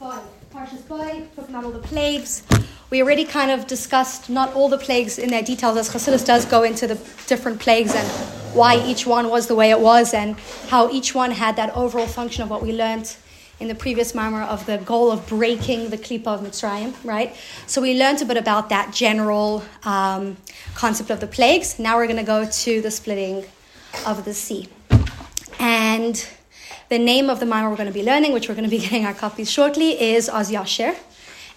Boy, Parshas Boy, talking about all the plagues. We already kind of discussed not all the plagues in their details, as Chassidus does go into the different plagues and why each one was the way it was, and how each one had that overall function of what we learned in the previous Maamar of the goal of breaking the Klippa of Mitzrayim, right? So we learned a bit about that general um, concept of the plagues. Now we're going to go to the splitting of the sea. And the name of the Maamar we're going to be learning, which we're going to be getting our copies shortly, is Oz Yasher.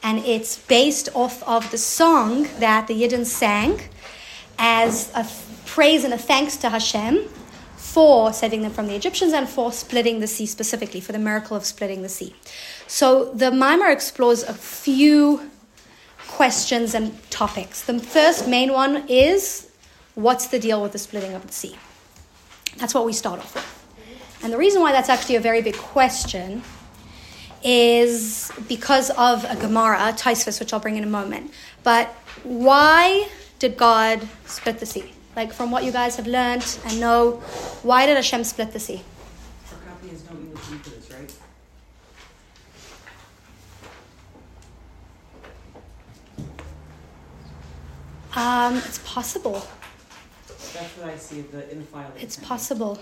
And it's based off of the song that the Yidden sang as a praise and a thanks to Hashem for saving them from the Egyptians and for splitting the sea specifically, for the miracle of splitting the sea. So the Maamar explores a few questions and topics. The first main one is what's the deal with the splitting of the sea? That's what we start off with. And the reason why that's actually a very big question is because of a Gemara, Taisvis, which I'll bring in a moment. But why did God split the sea? Like from what you guys have learned and know, why did Hashem split the sea? Our copy has no English for this, right? Um, it's possible. That's what I see the, in the file. It's you sent me. possible.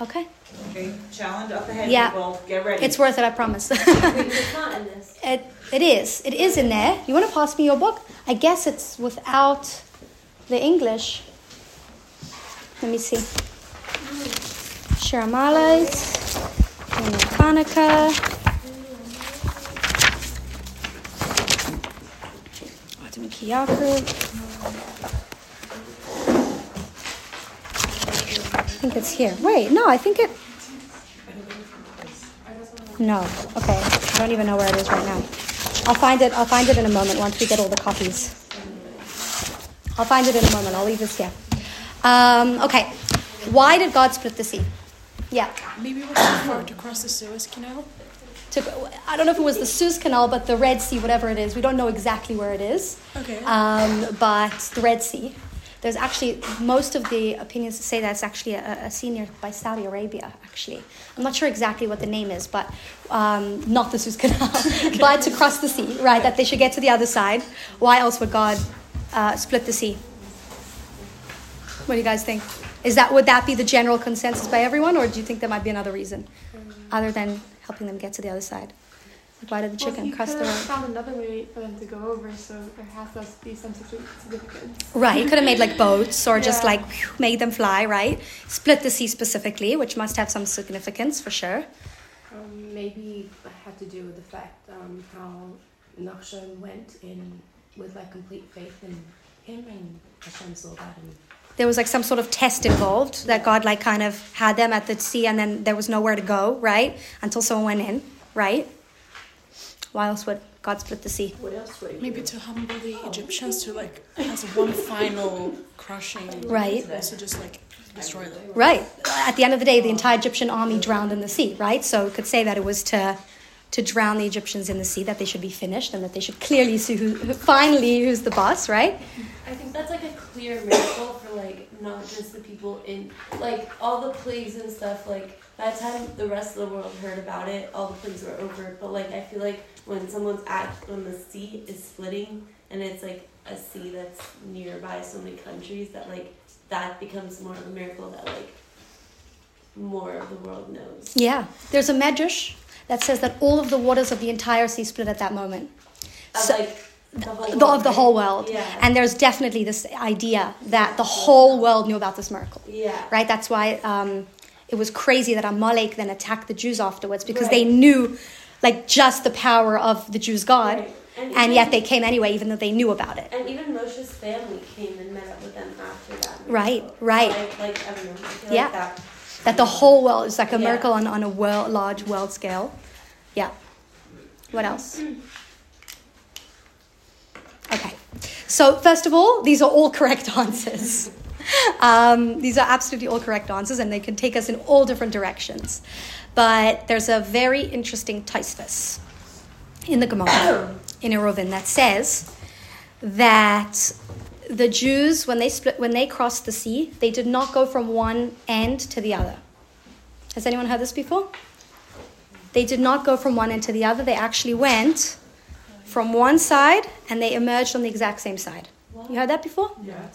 Okay. Okay, challenge up ahead, Yeah. people. Get ready. It's worth it, I promise. It's not in this. it, it is. It is in there. You want to pass me your book? I guess it's without the English. Let me see. Shiramalais, Hanukkah. Adam Kiyaku. I think it's here. Wait, no, I think it. No. Okay. I don't even know where it is right now. I'll find it. I'll find it in a moment once we get all the copies. I'll find it in a moment. I'll leave this here. Um, okay. Why did God split the sea? Yeah. Maybe we're too far to cross the Suez Canal. To, I don't know if it was the Suez Canal, but the Red Sea, whatever it is. We don't know exactly where it is. Okay. Um, but the Red Sea. There's actually most of the opinions say that it's actually a, a sea near by Saudi Arabia. Actually, I'm not sure exactly what the name is, but um, not the Suez Canal, but to cross the sea, right? That they should get to the other side. Why else would God uh, split the sea? What do you guys think? Is that would that be the general consensus by everyone, or do you think there might be another reason other than helping them get to the other side? Like why did the chicken road? found another way for them to go over, so there has to be some significance. Right, you could have made like boats or just like whew, made them fly, right? Split the sea specifically, which must have some significance for sure. Um, maybe it had to do with the fact um, how Nachshon went in with like complete faith in him, and Hashem saw that, and There was like some sort of test involved that God like kind of had them at the sea and then there was nowhere to go, right? Until someone went in, right? Why else would God split the sea? what else would Maybe do? to humble the Egyptians to like as one final crushing. Right. Also just like destroy them. Right. At the end of the day, the entire Egyptian army drowned in the sea, right? So it could say that it was to to drown the Egyptians in the sea, that they should be finished, and that they should clearly see who, who finally who's the boss, right? I think that's like a clear miracle for like not just the people in like all the plagues and stuff. Like by the time the rest of the world heard about it, all the plagues were over. But like I feel like when someone's at when the sea is splitting and it's like a sea that's nearby so many countries that like that becomes more of a miracle that like more of the world knows. Yeah. There's a medrash that says that all of the waters of the entire sea split at that moment. Of, So- like the whole The, world, of the whole world. Yeah. And there's definitely this idea that the whole world knew about this miracle. yeah. Right? That's why um, it was crazy that Amalek then attacked the Jews afterwards because Right. they knew like just the power of the Jews' God. Right. And even- yet they came anyway, even though they knew about it. And even Moshe's family came and met up with them after that. Right, miracle. right. Like, like I don't know. I Yeah. like that. That the whole world is like a Yeah. miracle on, on a world, large world scale. Yeah. What else? Okay. So, first of all, these are all correct answers. Um, these are absolutely all correct answers, and they can take us in all different directions. But there's a very interesting Taisvis in the Gemara, in Eruvin, that says that the Jews, when they split, when they crossed the sea, they did not go from one end to the other. Has anyone heard this before? they did not go from one end to the other. They actually went from one side and they emerged on the exact same side. You heard that before? Yeah.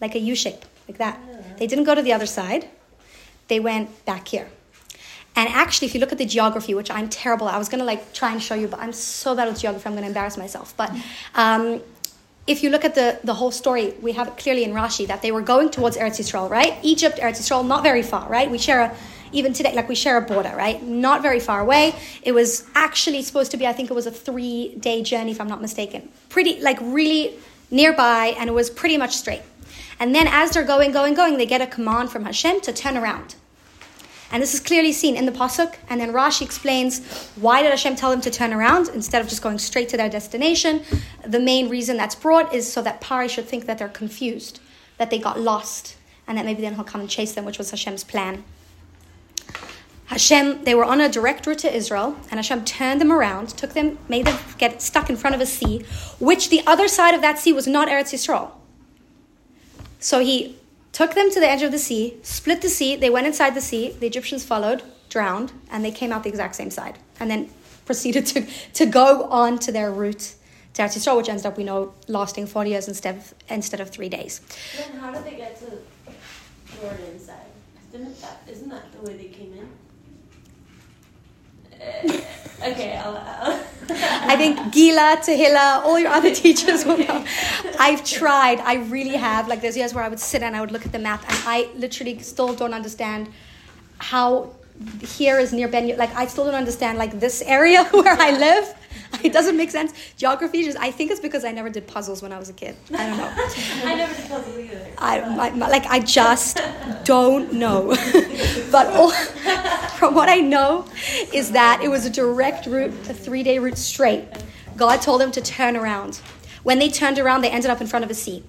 Like a U shape, like that. They didn't go to the other side, they went back here. And actually, if you look at the geography, which I'm terrible, I was gonna like try and show you, but I'm so bad with geography, I'm gonna embarrass myself. But um, if you look at the, the whole story, we have it clearly in Rashi that they were going towards Eretz Yisrael, right? Egypt, Eretz Yisrael, not very far, right? We share a, even today, like we share a border, right? Not very far away. It was actually supposed to be, I think it was a three day journey, if I'm not mistaken. Pretty, like really nearby, and it was pretty much straight. And then as they're going, going, going, they get a command from Hashem to turn around. And this is clearly seen in the Pasuk. And then Rashi explains why did Hashem tell them to turn around instead of just going straight to their destination. The main reason that's brought is so that Pari should think that they're confused, that they got lost, and that maybe then he'll come and chase them, which was Hashem's plan. Hashem, they were on a direct route to Israel, and Hashem turned them around, took them, made them get stuck in front of a sea, which the other side of that sea was not Eretz Yisrael. So he took them to the edge of the sea, split the sea, they went inside the sea, the Egyptians followed, drowned, and they came out the exact same side, and then proceeded to, to go on to their route to Eretz Yisrael, which ends up, we know, lasting 40 years instead of, instead of three days. Then how did they get to Jordan side? Isn't that, isn't that the way they came in? Okay, I'll, I'll I think Gila, Tehila, all your other teachers will know. I've tried. I really have. Like there's years where I would sit and I would look at the map, and I literally still don't understand how here is near Ben. Like I still don't understand like this area where I live. It doesn't make sense. Geography just. I think it's because I never did puzzles when I was a kid. I don't know. I never did puzzle either. I like I just don't know. but all, from what I know is that it was a direct route, a three day route straight. God told them to turn around. When they turned around, they ended up in front of a sea.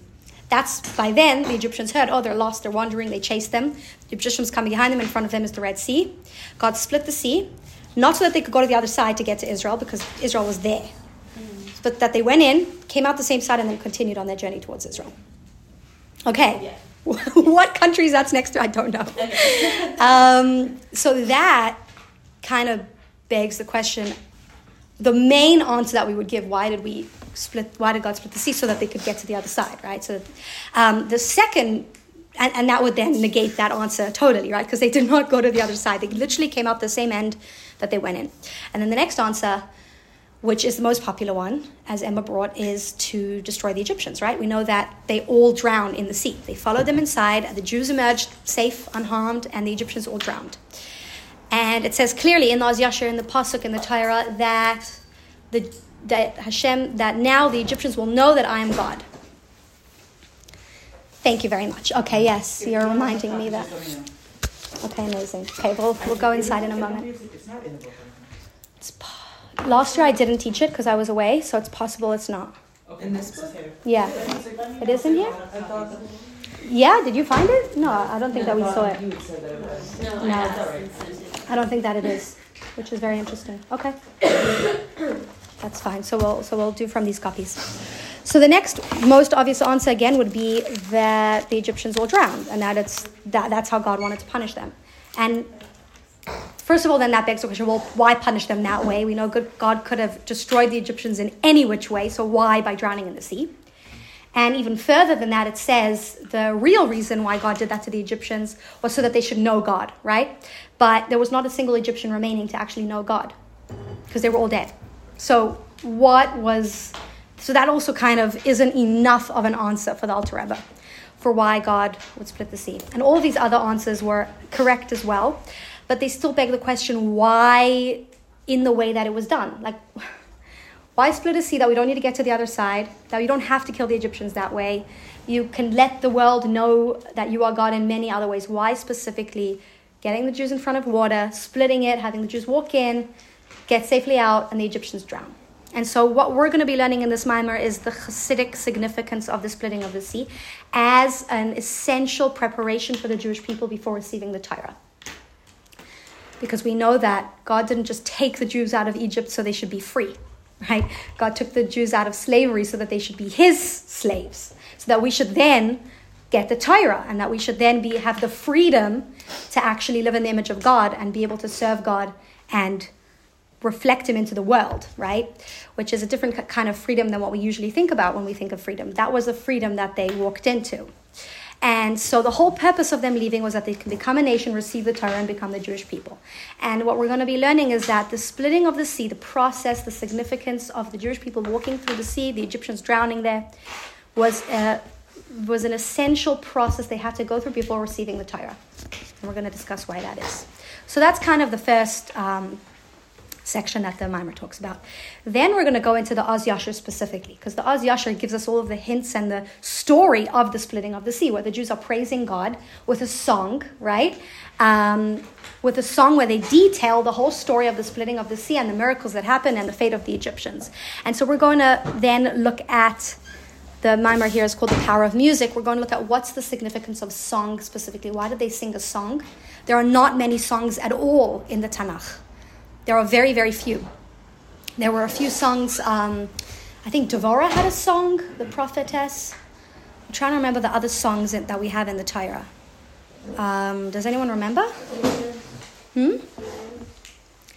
That's by then the Egyptians heard, oh, they're lost, they're wandering, they chased them. The Egyptians come behind them, in front of them is the Red Sea. God split the sea, not so that they could go to the other side to get to Israel, because Israel was there, but that they went in, came out the same side, and then continued on their journey towards Israel. Okay. Yeah. what countries that's next to, I don't know. Um, so that kind of begs the question. The main answer that we would give: Why did we split? Why did God split the sea so that they could get to the other side? Right. So um, the second, and, and that would then negate that answer totally, right? Because they did not go to the other side. They literally came out the same end that they went in. And then the next answer which is the most popular one, as Emma brought, is to destroy the Egyptians, right? We know that they all drowned in the sea. They followed them inside, the Jews emerged safe, unharmed, and the Egyptians all drowned. And it says clearly in the Oz Yashar, in the Pasuk, in the Torah, that, the, that Hashem, that now the Egyptians will know that I am God. Thank you very much. Okay, yes, you're reminding me that. Just let me know. Okay, amazing. Okay, we'll, we'll go inside in a moment. It's not in the book. It's po- Last year I didn't teach it because I was away, so it's possible it's not. Okay, this book? Here. Yeah. It is in here? Yeah, did you find it? No, I don't think that we saw it. You said that it was. No, No. I asked and sent it. I don't think that it is, which is very interesting. Okay. That's fine. So we'll so we'll do from these copies. So the next most obvious answer again would be that the Egyptians all drowned and that it's that that's how God wanted to punish them. And first of all, then that begs the question: Well, why punish them that way? We know good God could have destroyed the Egyptians in any which way. So why by drowning in the sea? And even further than that, it says the real reason why God did that to the Egyptians was so that they should know God, right? But there was not a single Egyptian remaining to actually know God because they were all dead. So, what was. So, that also kind of isn't enough of an answer for the Alter Rebbe for why God would split the sea. And all these other answers were correct as well, but they still beg the question why in the way that it was done? Like, why split a sea that we don't need to get to the other side, that we don't have to kill the Egyptians that way? You can let the world know that you are God in many other ways. Why specifically getting the Jews in front of water, splitting it, having the Jews walk in, get safely out, and the Egyptians drown? And so, what we're going to be learning in this mimer is the Hasidic significance of the splitting of the sea as an essential preparation for the Jewish people before receiving the Torah. Because we know that God didn't just take the Jews out of Egypt so they should be free, right? God took the Jews out of slavery so that they should be His slaves, so that we should then get the Torah and that we should then be have the freedom to actually live in the image of God and be able to serve God and reflect him into the world, right? Which is a different kind of freedom than what we usually think about when we think of freedom. That was a freedom that they walked into. And so the whole purpose of them leaving was that they can become a nation, receive the Torah, and become the Jewish people. And what we're going to be learning is that the splitting of the sea, the process, the significance of the Jewish people walking through the sea, the Egyptians drowning there, was uh, was an essential process they had to go through before receiving the Torah. And we're going to discuss why that is. So that's kind of the first um, section that the Mimer talks about. Then we're going to go into the Oz Yasher specifically, because the Oz Yasher gives us all of the hints and the story of the splitting of the sea, where the Jews are praising God with a song, right? Um, with a song where they detail the whole story of the splitting of the sea and the miracles that happened and the fate of the Egyptians. And so we're going to then look at the mimer here is called the power of music. We're going to look at what's the significance of song specifically. Why did they sing a song? There are not many songs at all in the Tanakh. There are very, very few. There were a few songs. Um, I think Devorah had a song, the prophetess. I'm trying to remember the other songs that that we have in the Torah. Um, does anyone remember? Hmm?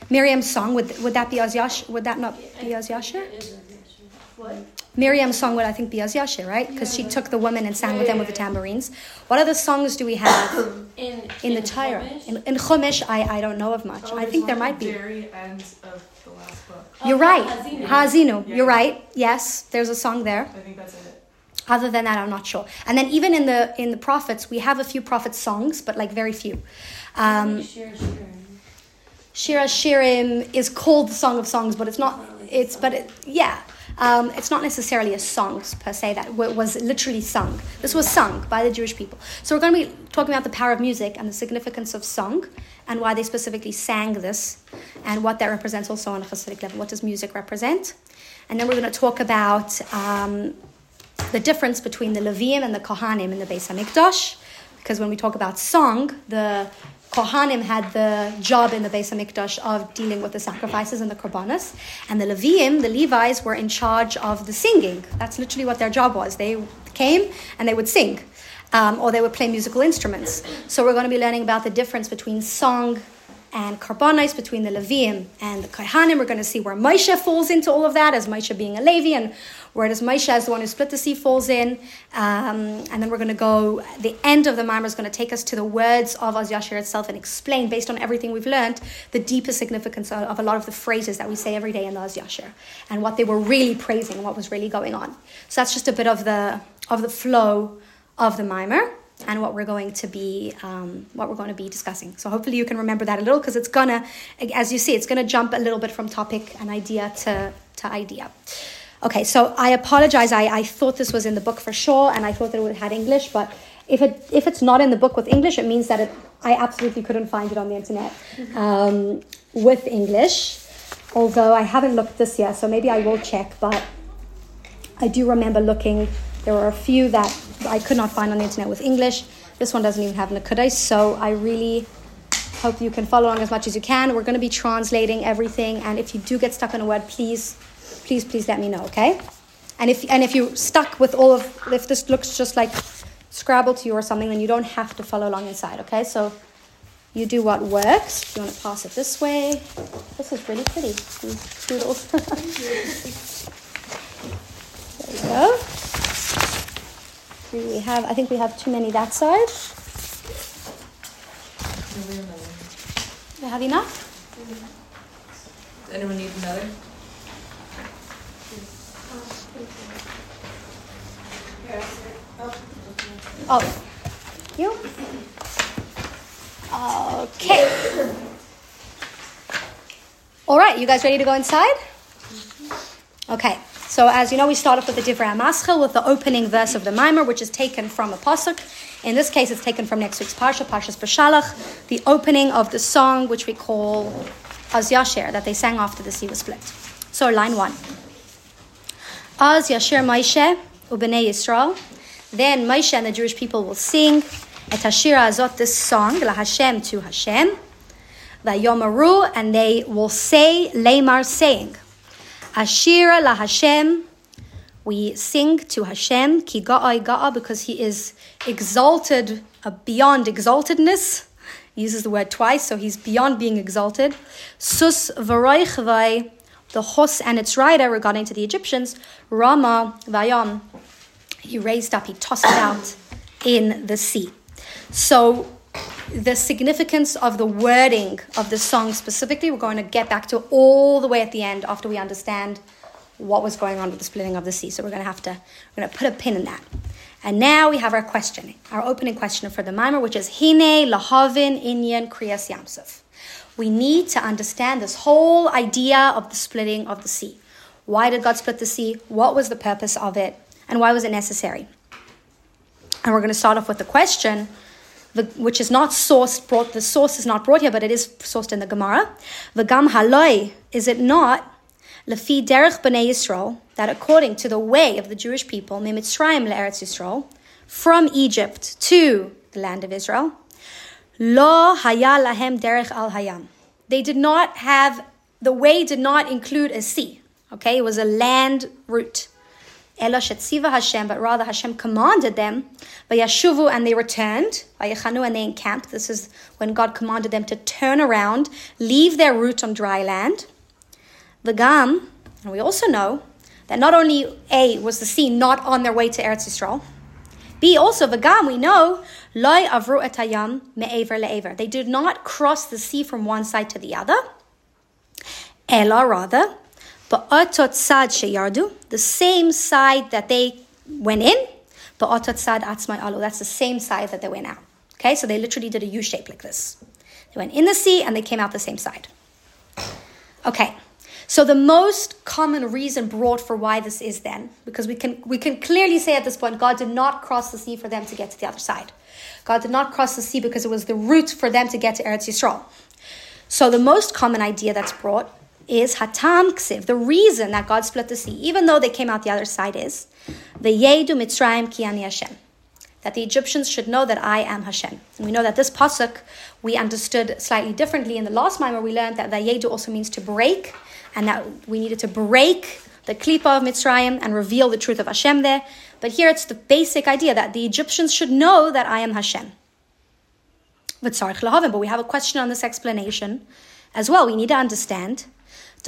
Miriam's song would would that be Az Yash? Would that not be Az Yasher? Miriam's song would I think be Az Yasher, right? Because she took the women and sang with them with the tambourines. What other songs do we have In, in the Torah? In, in Chumash, I, I don't know of much. Oh, I think there might be. at the Very end of the last book. You're right. Hazinu. Hazinu. You're right. Yes, there's a song there. I think that's it. Other than that, I'm not sure. And then even in the in the prophets, we have a few prophet songs, but like very few. Um, Shir, shir. Shira Shirim is called the Song of Songs, but it's not. It's but it, yeah, um, it's not necessarily a song per se that was literally sung. This was sung by the Jewish people. So we're going to be talking about the power of music and the significance of song, and why they specifically sang this, and what that represents also on a Hasidic level. What does music represent? And then we're going to talk about um, the difference between the Levium and the Kohanim in the Beis Hamikdash, because when we talk about song, the Kohanim had the job in the Beis Hamikdash of dealing with the sacrifices and the korbanos, and the Levium, the Levites, were in charge of the singing. That's literally what their job was. They came and they would sing, um, or they would play musical instruments. So we're going to be learning about the difference between song and Karbonis between the Levium and the Kohanim. We're going to see where Moshe falls into all of that, as Moshe being a Levi, and where does Moshe, as the one who split the sea, falls in. Um, and then we're going to go, the end of the Mimer is going to take us to the words of Az Yashir itself and explain, based on everything we've learned, the deeper significance of, of a lot of the phrases that we say every day in the Az Yashir and what they were really praising and what was really going on. So that's just a bit of the, of the flow of the Mimer and what we're going to be um, what we're going to be discussing. So hopefully you can remember that a little because it's gonna, as you see, it's gonna jump a little bit from topic and idea to to idea. Okay, so I apologize. I, I thought this was in the book for sure, and I thought that it had English, but if it if it's not in the book with English, it means that it I absolutely couldn't find it on the internet um, with English. Although I haven't looked this year, so maybe I will check. But I do remember looking. There were a few that I could not find on the internet with English. This one doesn't even have Nakudai, so I really hope you can follow along as much as you can. We're going to be translating everything, and if you do get stuck on a word, please, please, please let me know, okay? And if and if you're stuck with all of if this looks just like Scrabble to you or something, then you don't have to follow along inside, okay? So you do what works. If you want to pass it this way, this is really pretty. These doodles. there you go. We have, I think we have too many that side. You have enough? Does anyone need another? Oh, you? Okay. All right, you guys ready to go inside? Okay. So as you know, we start off with the Divrei Amaschil with the opening verse of the Mimer, which is taken from a pasuk. In this case, it's taken from next week's parsha, Parshas Beshalach, the opening of the song which we call Az Yasher, that they sang after the sea was split. So line one. Az Yasher Moshe u'bnei Yisrael. Then Moshe and the Jewish people will sing et Hashira Azot, this song, La Hashem to Hashem. Vayomaru, and they will say, Lamar saying, Ashira La Hashem, we sing to Hashem, Ki Ga'ai Ga'a, because he is exalted uh, beyond exaltedness. He uses the word twice, so he's beyond being exalted. Sus v'roichvai, the horse and its rider, regarding to the Egyptians, Rama vayam, he raised up, he tossed it out in the sea. So the significance of the wording of the song specifically, we're going to get back to all the way at the end after we understand what was going on with the splitting of the sea. So we're going to have to, we're going to put a pin in that. And now we have our question, our opening question for the mimer, which is Hine lahavin inyan kriyas yamsuf. We need to understand this whole idea of the splitting of the sea. Why did God split the sea? What was the purpose of it? And why was it necessary? And we're going to start off with the question, the, which is not sourced, brought, the source is not brought here, but it is sourced in the Gemara. V'gam haloi, is it not Lefi derech b'nei Yisrael, that according to the way of the Jewish people, Mimitzrayim le'eretz Yisrael, from Egypt to the land of Israel, lo haya lahem derech al hayam. They did not have, the way did not include a sea. Okay, it was a land route. Ela shetziva Hashem, but rather Hashem commanded them, vayashuvu, and they returned, vayachanu, and they encamped. This is when God commanded them to turn around, leave their route on dry land, V'gam, and we also know that not only A was the sea not on their way to Eretz Yisrael, B also v'gam we know loy avru etayam me'aver le'aver. They did not cross the sea from one side to the other. Ela rather, sad the same side that they went in, sad. That's the same side that they went out. Okay, so they literally did a U shape like this. They went in the sea and they came out the same side. Okay. So the most common reason brought for why this is then, because we can we can clearly say at this point, God did not cross the sea for them to get to the other side. God did not cross the sea because it was the route for them to get to Eretz Yisrael. So the most common idea that's brought is hatam ksiv. The reason that God split the sea, even though they came out the other side, is the yedu mitzrayim ki ani Hashem. That the Egyptians should know that I am Hashem. And we know that this pasuk we understood slightly differently. In the last mimer, we learned that the yedu also means to break and that we needed to break the klipa of Mitzrayim and reveal the truth of Hashem there. But here it's the basic idea that the Egyptians should know that I am Hashem. But we have a question on this explanation as well. We need to understand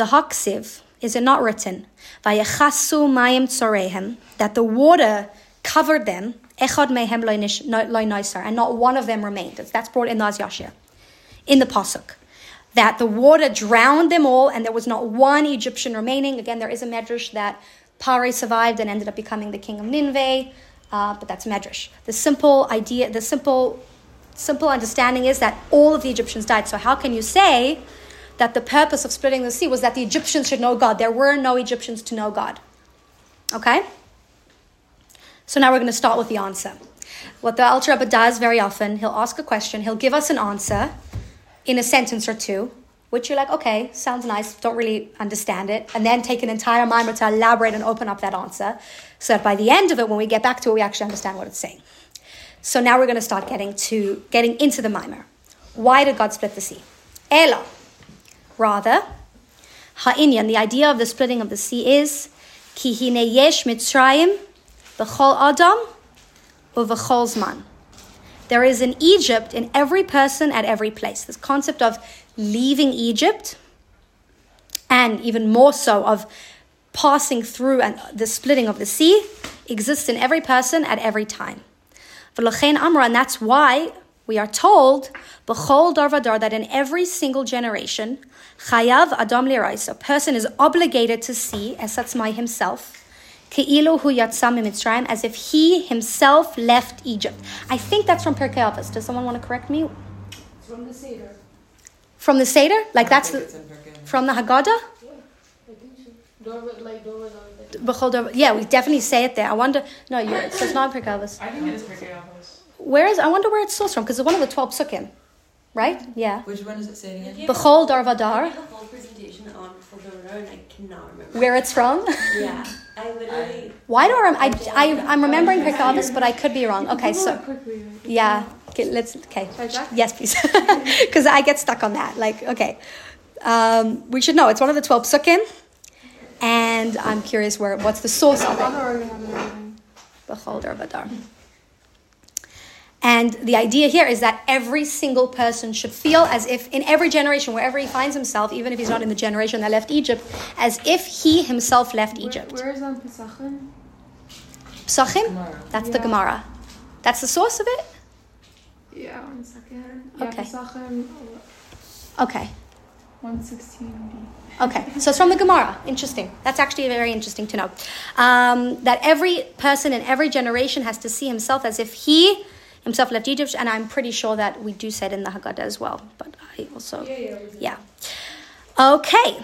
the haksiv is it not written vayechasu mayim tzorehem that the water covered them echad mehem loy and not one of them remained. That's brought in the Yashir, in the pasuk that the water drowned them all and there was not one Egyptian remaining. Again, there is a medrash that Pare survived and ended up becoming the king of Nineveh, uh, but that's medrash. The simple idea, the simple, simple understanding is that all of the Egyptians died. So how can you say that the purpose of splitting the sea was that the Egyptians should know God? There were no Egyptians to know God. Okay? So now we're going to start with the answer. What the Alter Rebbe does very often, he'll ask a question, he'll give us an answer, in a sentence or two, which you're like, okay, sounds nice, don't really understand it, and then take an entire mimer to elaborate and open up that answer, so that by the end of it, when we get back to it, we actually understand what it's saying. So now we're going to start getting to getting into the mimer. Why did God split the sea? Ela. Rather, ha'inyan, the idea of the splitting of the sea is ki yesh mitzrayim b'chol adam uv'chol zman. There is an Egypt in every person at every place. This concept of leaving Egypt, and even more so of passing through and the splitting of the sea, exists in every person at every time. And that's why we are told, B'chol darvadar, that in every single generation, Chayav Adam Lirais, a person is obligated to see Esatzmai himself, Ke'ilu hu yatzam Mitzrayim, as if he himself left Egypt. I think that's from Pirkei Avos. Does someone want to correct me? From the Seder. From the Seder? Like that's the, from the Haggadah? Yeah, we definitely say it there. I wonder. No, you, it says not Pirkei Avos. I think it is Pirkei. Where is? I wonder where it's sourced from because it's one of the twelve psukim, right? Yeah. Which one is it saying again? Bechol Darvadar. the whole presentation on Bechol and I cannot remember. Where it's from? Yeah, I literally. Why do I? Rem- I, I I'm remembering Pirkei Avos, but I could be wrong. Okay, so yeah. Okay, let's. Okay. Should I check? Yes, please. Because I get stuck on that. Like, okay. Um, we should know. It's one of the 12 psukim. And I'm curious where what's the source of I'll it. already have it written. B'chol Dar Vadar. And the idea here is that every single person should feel as if, in every generation, wherever he finds himself, even if he's not in the generation that left Egypt, as if he himself left Egypt. Where, where is on Pesachim? Psachim? Gemara. That's the Gemara. That's the source of it? Yeah, one second. Yeah, Okay. Pesachim Okay. 116b. Okay, so it's from the Gemara. Interesting. That's actually very interesting to know. Um, that every person in every generation has to see himself as if he himself left Egypt, and I'm pretty sure that we do say it in the Haggadah as well. But I also, yeah. Okay,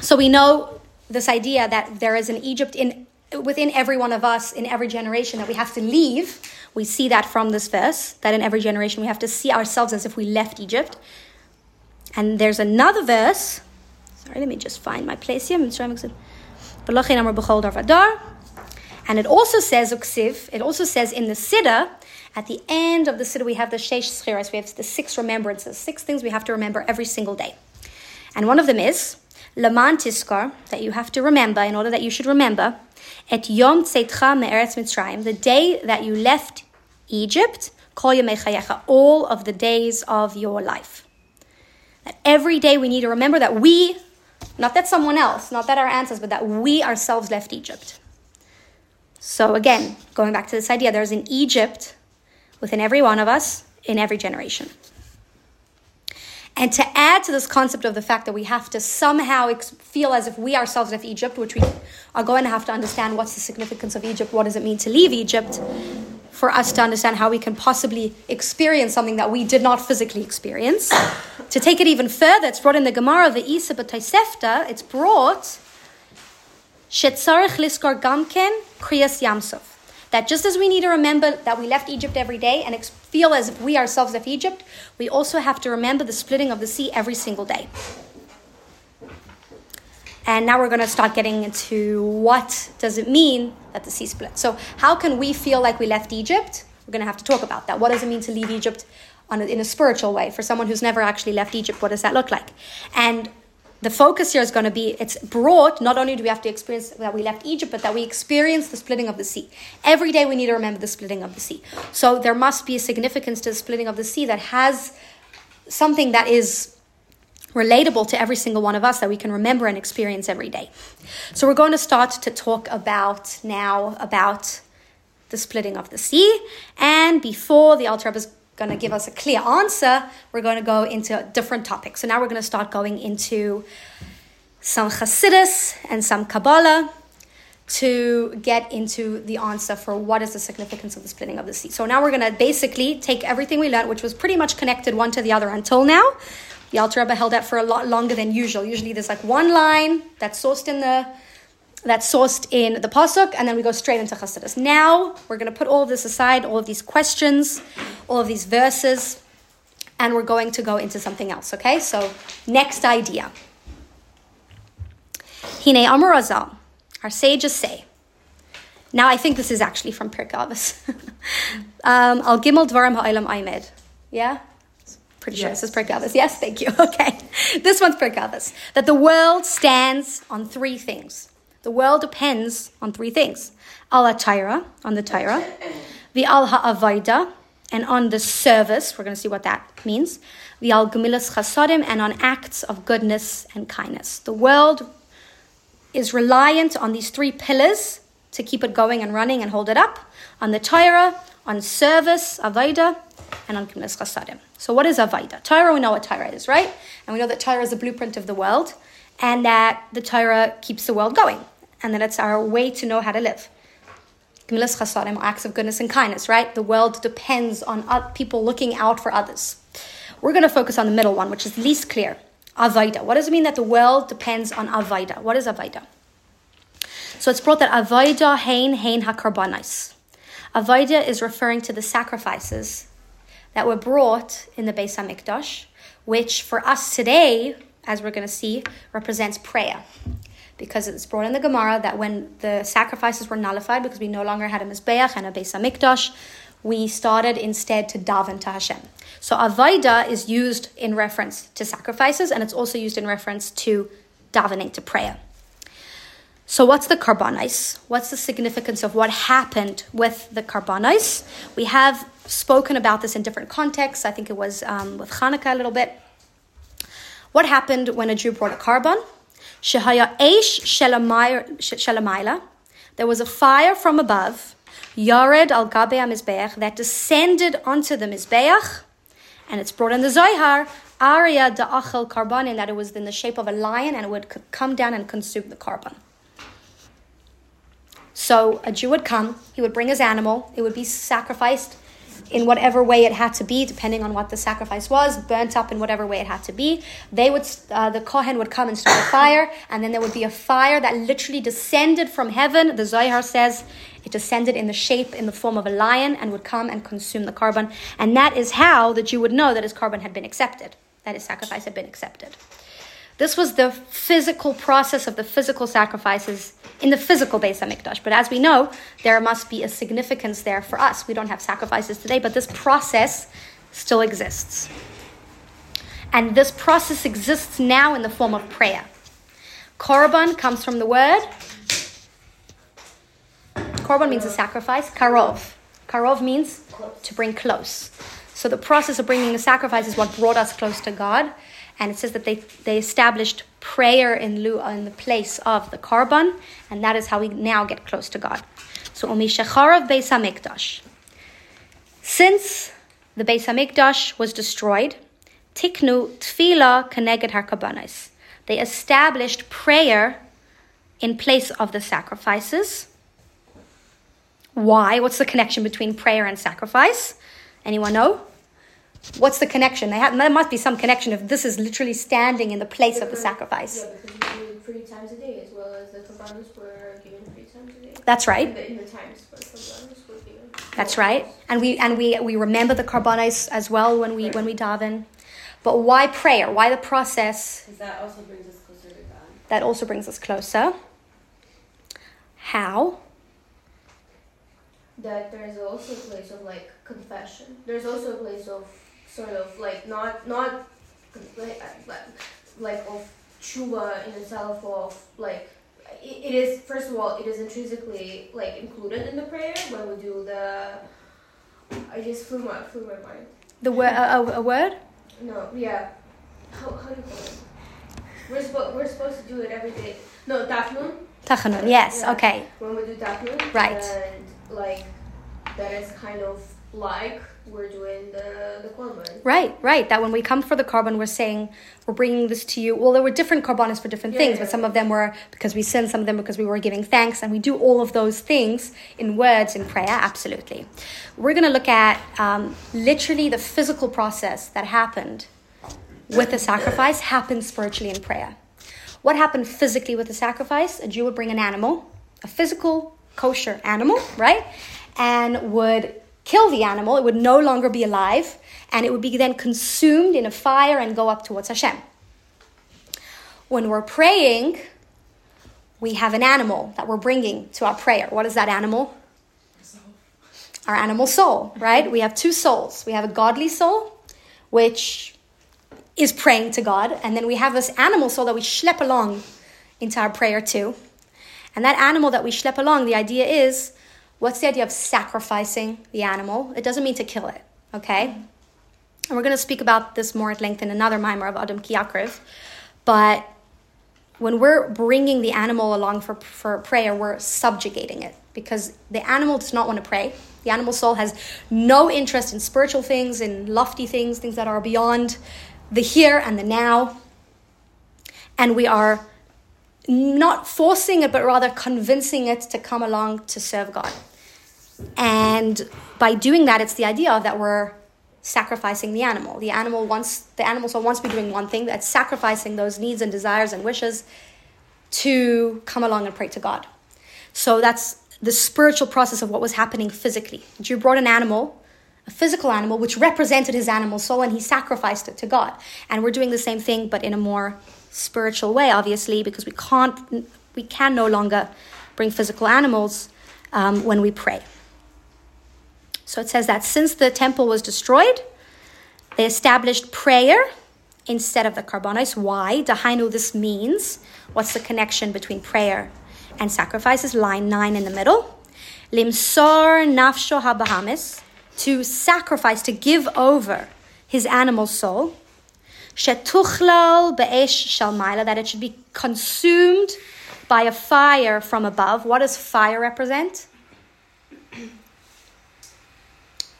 so we know this idea that there is an Egypt in within every one of us in every generation that we have to leave. We see that from this verse that in every generation we have to see ourselves as if we left Egypt. And there's another verse. Sorry, let me just find my place here. Mitzrayim Uksiv. V'lachin amar b'chol dar vadar. And it also says. It also says in the siddur. At the end of the siddur, we have the sheish schiras. We have the six remembrances, six things we have to remember every single day. And one of them is laman tiskar that you have to remember in order that you should remember et yom tzeitcha me'eretz mitzrayim, the day that you left Egypt, kol chayecha, all of the days of your life. That every day we need to remember that we, not that someone else, not that our ancestors, but that we ourselves left Egypt. So again, going back to this idea, there's an Egypt within every one of us in every generation. And to add to this concept of the fact that we have to somehow ex- feel as if we ourselves left Egypt, which we are going to have to understand what's the significance of Egypt, what does it mean to leave Egypt, for us to understand how we can possibly experience something that we did not physically experience. to take it even further, it's brought in the Gemara, the Isa B'Taisefta, it's brought Shetzarech Liskar Gamken Kriyas Yamsov. That just as we need to remember that we left Egypt every day and feel as if we ourselves left Egypt, we also have to remember the splitting of the sea every single day. And now we're going to start getting into what does it mean that the sea split. So how can we feel like we left Egypt? We're going to have to talk about that. What does it mean to leave Egypt a, in a spiritual way? For someone who's never actually left Egypt, what does that look like? And the focus here is going to be it's brought not only do we have to experience that we left Egypt, but that we experience the splitting of the sea. Every day we need to remember the splitting of the sea. So there must be a significance to the splitting of the sea that has something that is relatable to every single one of us that we can remember and experience every day. So we're going to start to talk about now about the splitting of the sea. And before the is going to give us a clear answer, we're going to go into different topics. So now we're going to start going into some Hasidus and some Kabbalah to get into the answer for what is the significance of the splitting of the sea. So now we're going to basically take everything we learned, which was pretty much connected one to the other until now. The Alter Rebbe held that for a lot longer than usual. Usually there's like one line that's sourced in the that's sourced in the pasuk, and then we go straight into Chassidus. Now we're going to put all of this aside, all of these questions, all of these verses, and we're going to go into something else. Okay, so next idea. Hine Amar Razal, our sages say. Now I think this is actually from Pirkei Avos. um, Al Gimel Dvarim Ha'olam Aimed. Yeah, pretty sure Yes. this is Pirkei Avos. Yes, thank you. Okay, this one's Pirkei Avos. That the world stands on three things. The world depends on three things: Al Tyra, on the Tyra, the Al Ha'avaida, and on the service. We're going to see what that means. The Al Gemilas Chasadim, and on acts of goodness and kindness. The world is reliant on these three pillars to keep it going and running and hold it up on the Torah, on service, Avaida, and on Gemilas Chasadim. So, what is Avaida? Torah, we know what Torah is, right? And we know that Torah is the blueprint of the world, and that the Torah keeps the world going, and that it's our way to know how to live. Gemilas acts of goodness and kindness, right? The world depends on people looking out for others. We're going to focus on the middle one, which is least clear. Avaida. What does it mean that the world depends on Avaida? What is Avaida? So it's brought that Avaida hein hein hakarbanais. Avaida is referring to the sacrifices that were brought in the Beis Hamikdash, which for us today, as we're going to see, represents prayer. Because it's brought in the Gemara that when the sacrifices were nullified, because we no longer had a Mizbeach and a Beis Hamikdash, we started instead to daven to Hashem. So Avaida is used in reference to sacrifices, and it's also used in reference to davening, to prayer. So what's the karbanis? What's the significance of what happened with the karbanis? We have spoken about this in different contexts. I think it was um, with Hanukkah a little bit. What happened when a Jew brought a korban? Shehaya eish shelamayla. There was a fire from above, Yared al gabe mizbeach, that descended onto the mizbeach, and it's brought in the Zohar, Arya da achel korban, in that it was in the shape of a lion and it would come down and consume the korban. So a Jew would come, he would bring his animal, it would be sacrificed in whatever way it had to be, depending on what the sacrifice was, burnt up in whatever way it had to be. They would, uh, the kohen would come and start a fire, and then there would be a fire that literally descended from heaven. The Zohar says it descended in the shape, in the form of a lion, and would come and consume the korban. And that is how the Jew would know that his korban had been accepted, that his sacrifice had been accepted. This was the physical process of the physical sacrifices in the physical Beis Hamikdash. But as we know, there must be a significance there for us. We don't have sacrifices today, but this process still exists. And this process exists now in the form of prayer. Korban comes from the word. Korban means a sacrifice. Karov. Karov means to bring close. So the process of bringing the sacrifice is what brought us close to God and it says that they, they established prayer in lieu in the place of the korban, and that is how we now get close to God. So Umishacharav Beis Hamikdash. Since the Beis Hamikdash was destroyed, Tiknu Tfila Keneged Harkabanis. They established prayer in place of the sacrifices. Why? What's the connection between prayer and sacrifice? Anyone know? What's the connection? They have, there must be some connection if this is literally standing in the place of the sacrifice. Yeah, because we do three times a day as well as the were given three times a day. That's In right. the, in the times, korbanos were given. That's right. And we and we we remember the karbanis as well when we when we daven. But why prayer? Why the process? Because that also brings us closer to God. That also brings us closer. How? That there's also a place of like confession. There's also a place of sort of like not not like like, like of tshuva in itself of like it, is first of all it is intrinsically like included in the prayer when we do the I just flew my flew my mind. The word a, a, word? No, yeah. How, how do you call it? We're, supposed we're supposed to do it every day. No, Dafnun. Tachanun. Yes. Yeah. Okay. When we do Tachanun. Right. And like, that is kind of like we're doing the, the Korban. Right, right. That when we come for the korban, we're saying we're bringing this to you. Well, there were different carbonas for different Yeah, things, yeah. but some of them were because we sinned, some of them because we were giving thanks, and we do all of those things in words in prayer. Absolutely. We're going to look at um, literally the physical process that happened with the sacrifice happened spiritually in prayer. What happened physically with the sacrifice? A Jew would bring an animal, a physical kosher animal, right? And would kill the animal. It would no longer be alive, and it would be then consumed in a fire and go up towards Hashem. When we're praying, we have an animal that we're bringing to our prayer. What is that animal? Our animal soul, right? We have two souls. We have a godly soul, which is praying to God, and then we have this animal soul that we schlep along into our prayer too. And that animal that we schlep along, the idea is what's the idea of sacrificing the animal? It doesn't mean to kill it, okay? And we're going to speak about this more at length in another mimer of Adam Kiyakriv. But when we're bringing the animal along for, for prayer, we're subjugating it because the animal does not want to pray. The animal soul has no interest in spiritual things, in lofty things, things that are beyond the here and the now. And we are not forcing it, but rather convincing it to come along to serve God. And by doing that, it's the idea of that we're sacrificing the animal. The animal wants the animal soul wants to be doing one thing, that's sacrificing those needs and desires and wishes to come along and pray to God. So that's the spiritual process of what was happening physically. Jew brought an animal, a physical animal, which represented his animal soul, and he sacrificed it to God. And we're doing the same thing, but in a more spiritual way, obviously, because we can't, we can no longer bring physical animals um, when we pray. So it says that since the temple was destroyed, they established prayer instead of the carbonis. Why? Dahainu, this means, what's the connection between prayer and sacrifices? Line 9 in the middle. Limsor nafsho habahamis, to sacrifice, to give over his animal soul. Shetuchlal be'esh shalmaila, that it should be consumed by a fire from above. What does fire represent?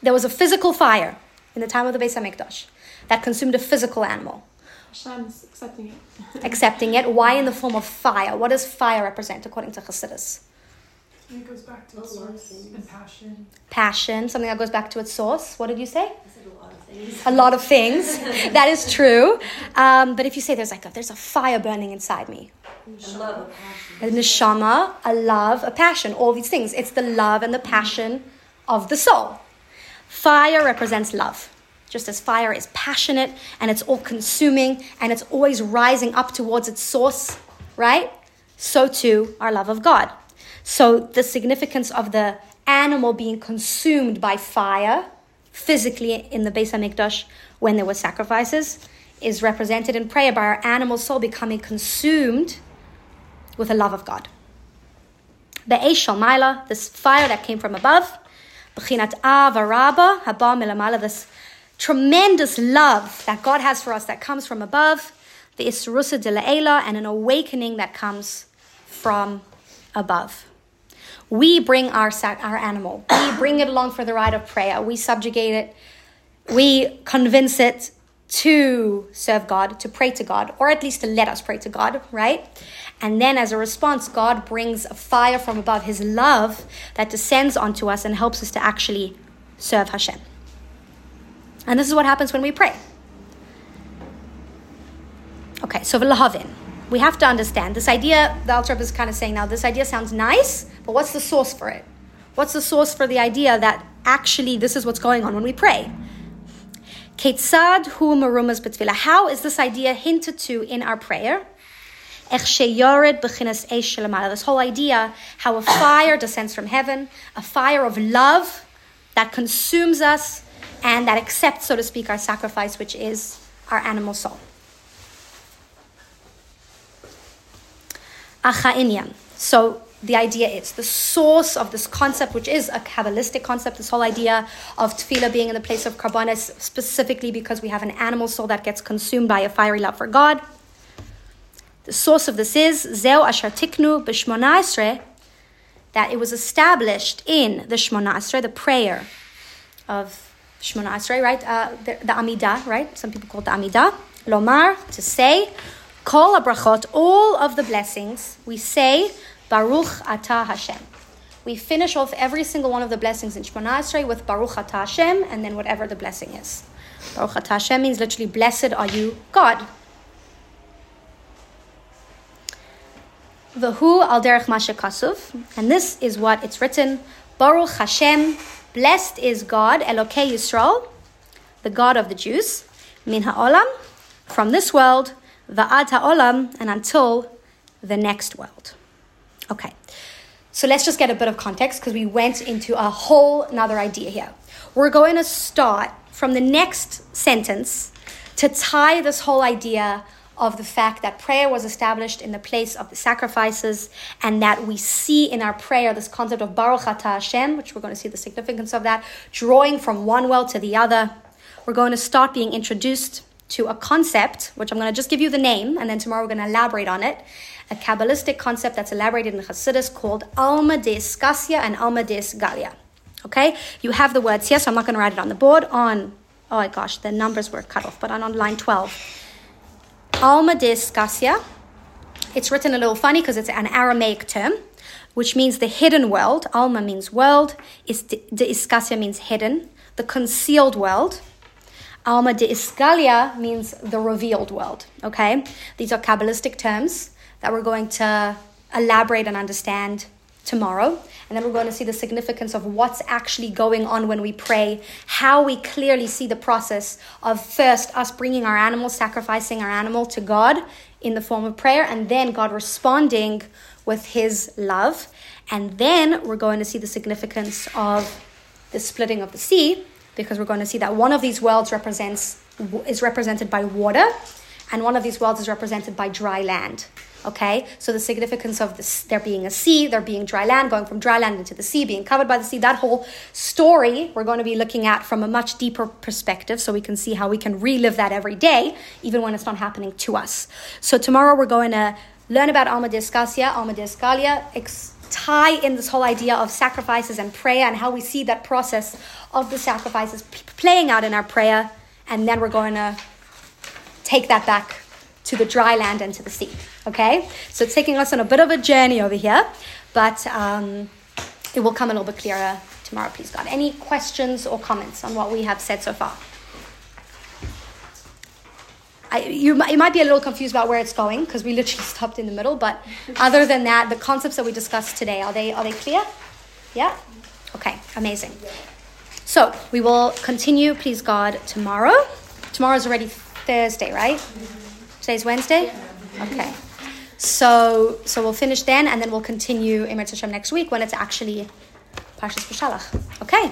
There was a physical fire in the time of the Beis Hamikdash that consumed a physical animal, Hashem is accepting it. accepting it. Why in the form of fire? What does fire represent according to Chassidus? It goes back to its source and passion. Passion, something that goes back to its source. What did you say? A lot of things. a lot of things. that is true. Um, but if you say there's like a, there's a fire burning inside me, I love a passion. a neshama, a love, a passion, all these things. It's the love and the passion of the soul. Fire represents love. Just as fire is passionate and it's all consuming and it's always rising up towards its source, right? So too our love of God. So the significance of the animal being consumed by fire physically in the Beis Hamikdash when there were sacrifices is represented in prayer by our animal soul becoming consumed with the love of God. The Eish Shalmaila, this fire that came from above, B'chinat Avaraba, Haba Milamala, this tremendous love that God has for us that comes from above, the Isrusa de La'ela, and an awakening that comes from above. We bring our, sac- our animal, we bring it along for the ride of prayer, we subjugate it, we convince it to serve God, to pray to God, or at least to let us pray to God, right? And then as a response, God brings a fire from above, His love that descends onto us and helps us to actually serve Hashem. And this is what happens when we pray. Okay, so v'lahavin. We have to understand this idea. The Alter is kind of saying now this idea sounds nice, but what's the source for it? What's the source for the idea that actually this is what's going on when we pray? How is this idea hinted to in our prayer? This whole idea how a fire descends from heaven, a fire of love that consumes us and that accepts, so to speak, our sacrifice, which is our animal soul. Acha'inyan. So the idea is the source of this concept, which is a Kabbalistic concept, this whole idea of tefillah being in the place of korbanos, specifically because we have an animal soul that gets consumed by a fiery love for God. The source of this is Zeu Asher Tiknu B'Shmona that it was established in the Shmona Esrei, the prayer of Shmona Esrei, right? Uh, the, the Amidah, right? Some people call it the Amidah. Lomar, to say, Kol abrachot, all of the blessings, we say, Baruch Atah Hashem. We finish off every single one of the blessings in Shemona Esrei with Baruch Atah Hashem, and then whatever the blessing is. Baruch Atah Hashem means literally, blessed are you, God. Vahu al derech mashe kasuv, and this is what it's written: Baruch Hashem, blessed is God, Elokei Yisrael, the God of the Jews, min ha'olam, from this world, va'ad ha'olam, and until the next world. Okay, so let's just get a bit of context because we went into a whole another idea here. We're going to start from the next sentence to tie this whole idea of the fact that prayer was established in the place of the sacrifices and that we see in our prayer this concept of Baruch Atah Hashem, which we're going to see the significance of that, drawing from one well to the other. We're going to start being introduced to a concept, which I'm going to just give you the name, and then tomorrow we're going to elaborate on it. A Kabbalistic concept that's elaborated in Chassidus called Alma de Iskasia and Alma de Galia. Okay? You have the words here, so I'm not going to write it on the board. On, oh my gosh, the numbers were cut off, but on, on line 12. Alma de Iskasia. It's written a little funny because it's an Aramaic term, which means the hidden world. Alma means world. Is de Iskasia means hidden. The concealed world. Alma de Iskalia means the revealed world. Okay? These are Kabbalistic terms that we're going to elaborate and understand tomorrow. And then we're going to see the significance of what's actually going on when we pray, how we clearly see the process of first us bringing our animal, sacrificing our animal to God in the form of prayer, and then God responding with His love. And then we're going to see the significance of the splitting of the sea, because we're going to see that one of these worlds represents is represented by water, and one of these worlds is represented by dry land. Okay, so the significance of this, there being a sea, there being dry land, going from dry land into the sea, being covered by the sea, that whole story we're going to be looking at from a much deeper perspective so we can see how we can relive that every day, even when it's not happening to us. So tomorrow we're going to learn about Alma Discasia, Alma Discalia, ex- tie in this whole idea of sacrifices and prayer and how we see that process of the sacrifices playing out in our prayer, and then we're going to take that back to the dry land and to the sea. Okay? So it's taking us on a bit of a journey over here, but um, it will come a little bit clearer tomorrow, please God. Any questions or comments on what we have said so far? I, you, you might be a little confused about where it's going because we literally stopped in the middle, but other than that, the concepts that we discussed today, are they, are they clear? Yeah? Okay, amazing. So we will continue, please God, tomorrow. Tomorrow's already Thursday, right? Today's Wednesday? Okay. So so we'll finish then and then we'll continue Emir Hashem next week when it's actually Parshas B'Shalach. Okay.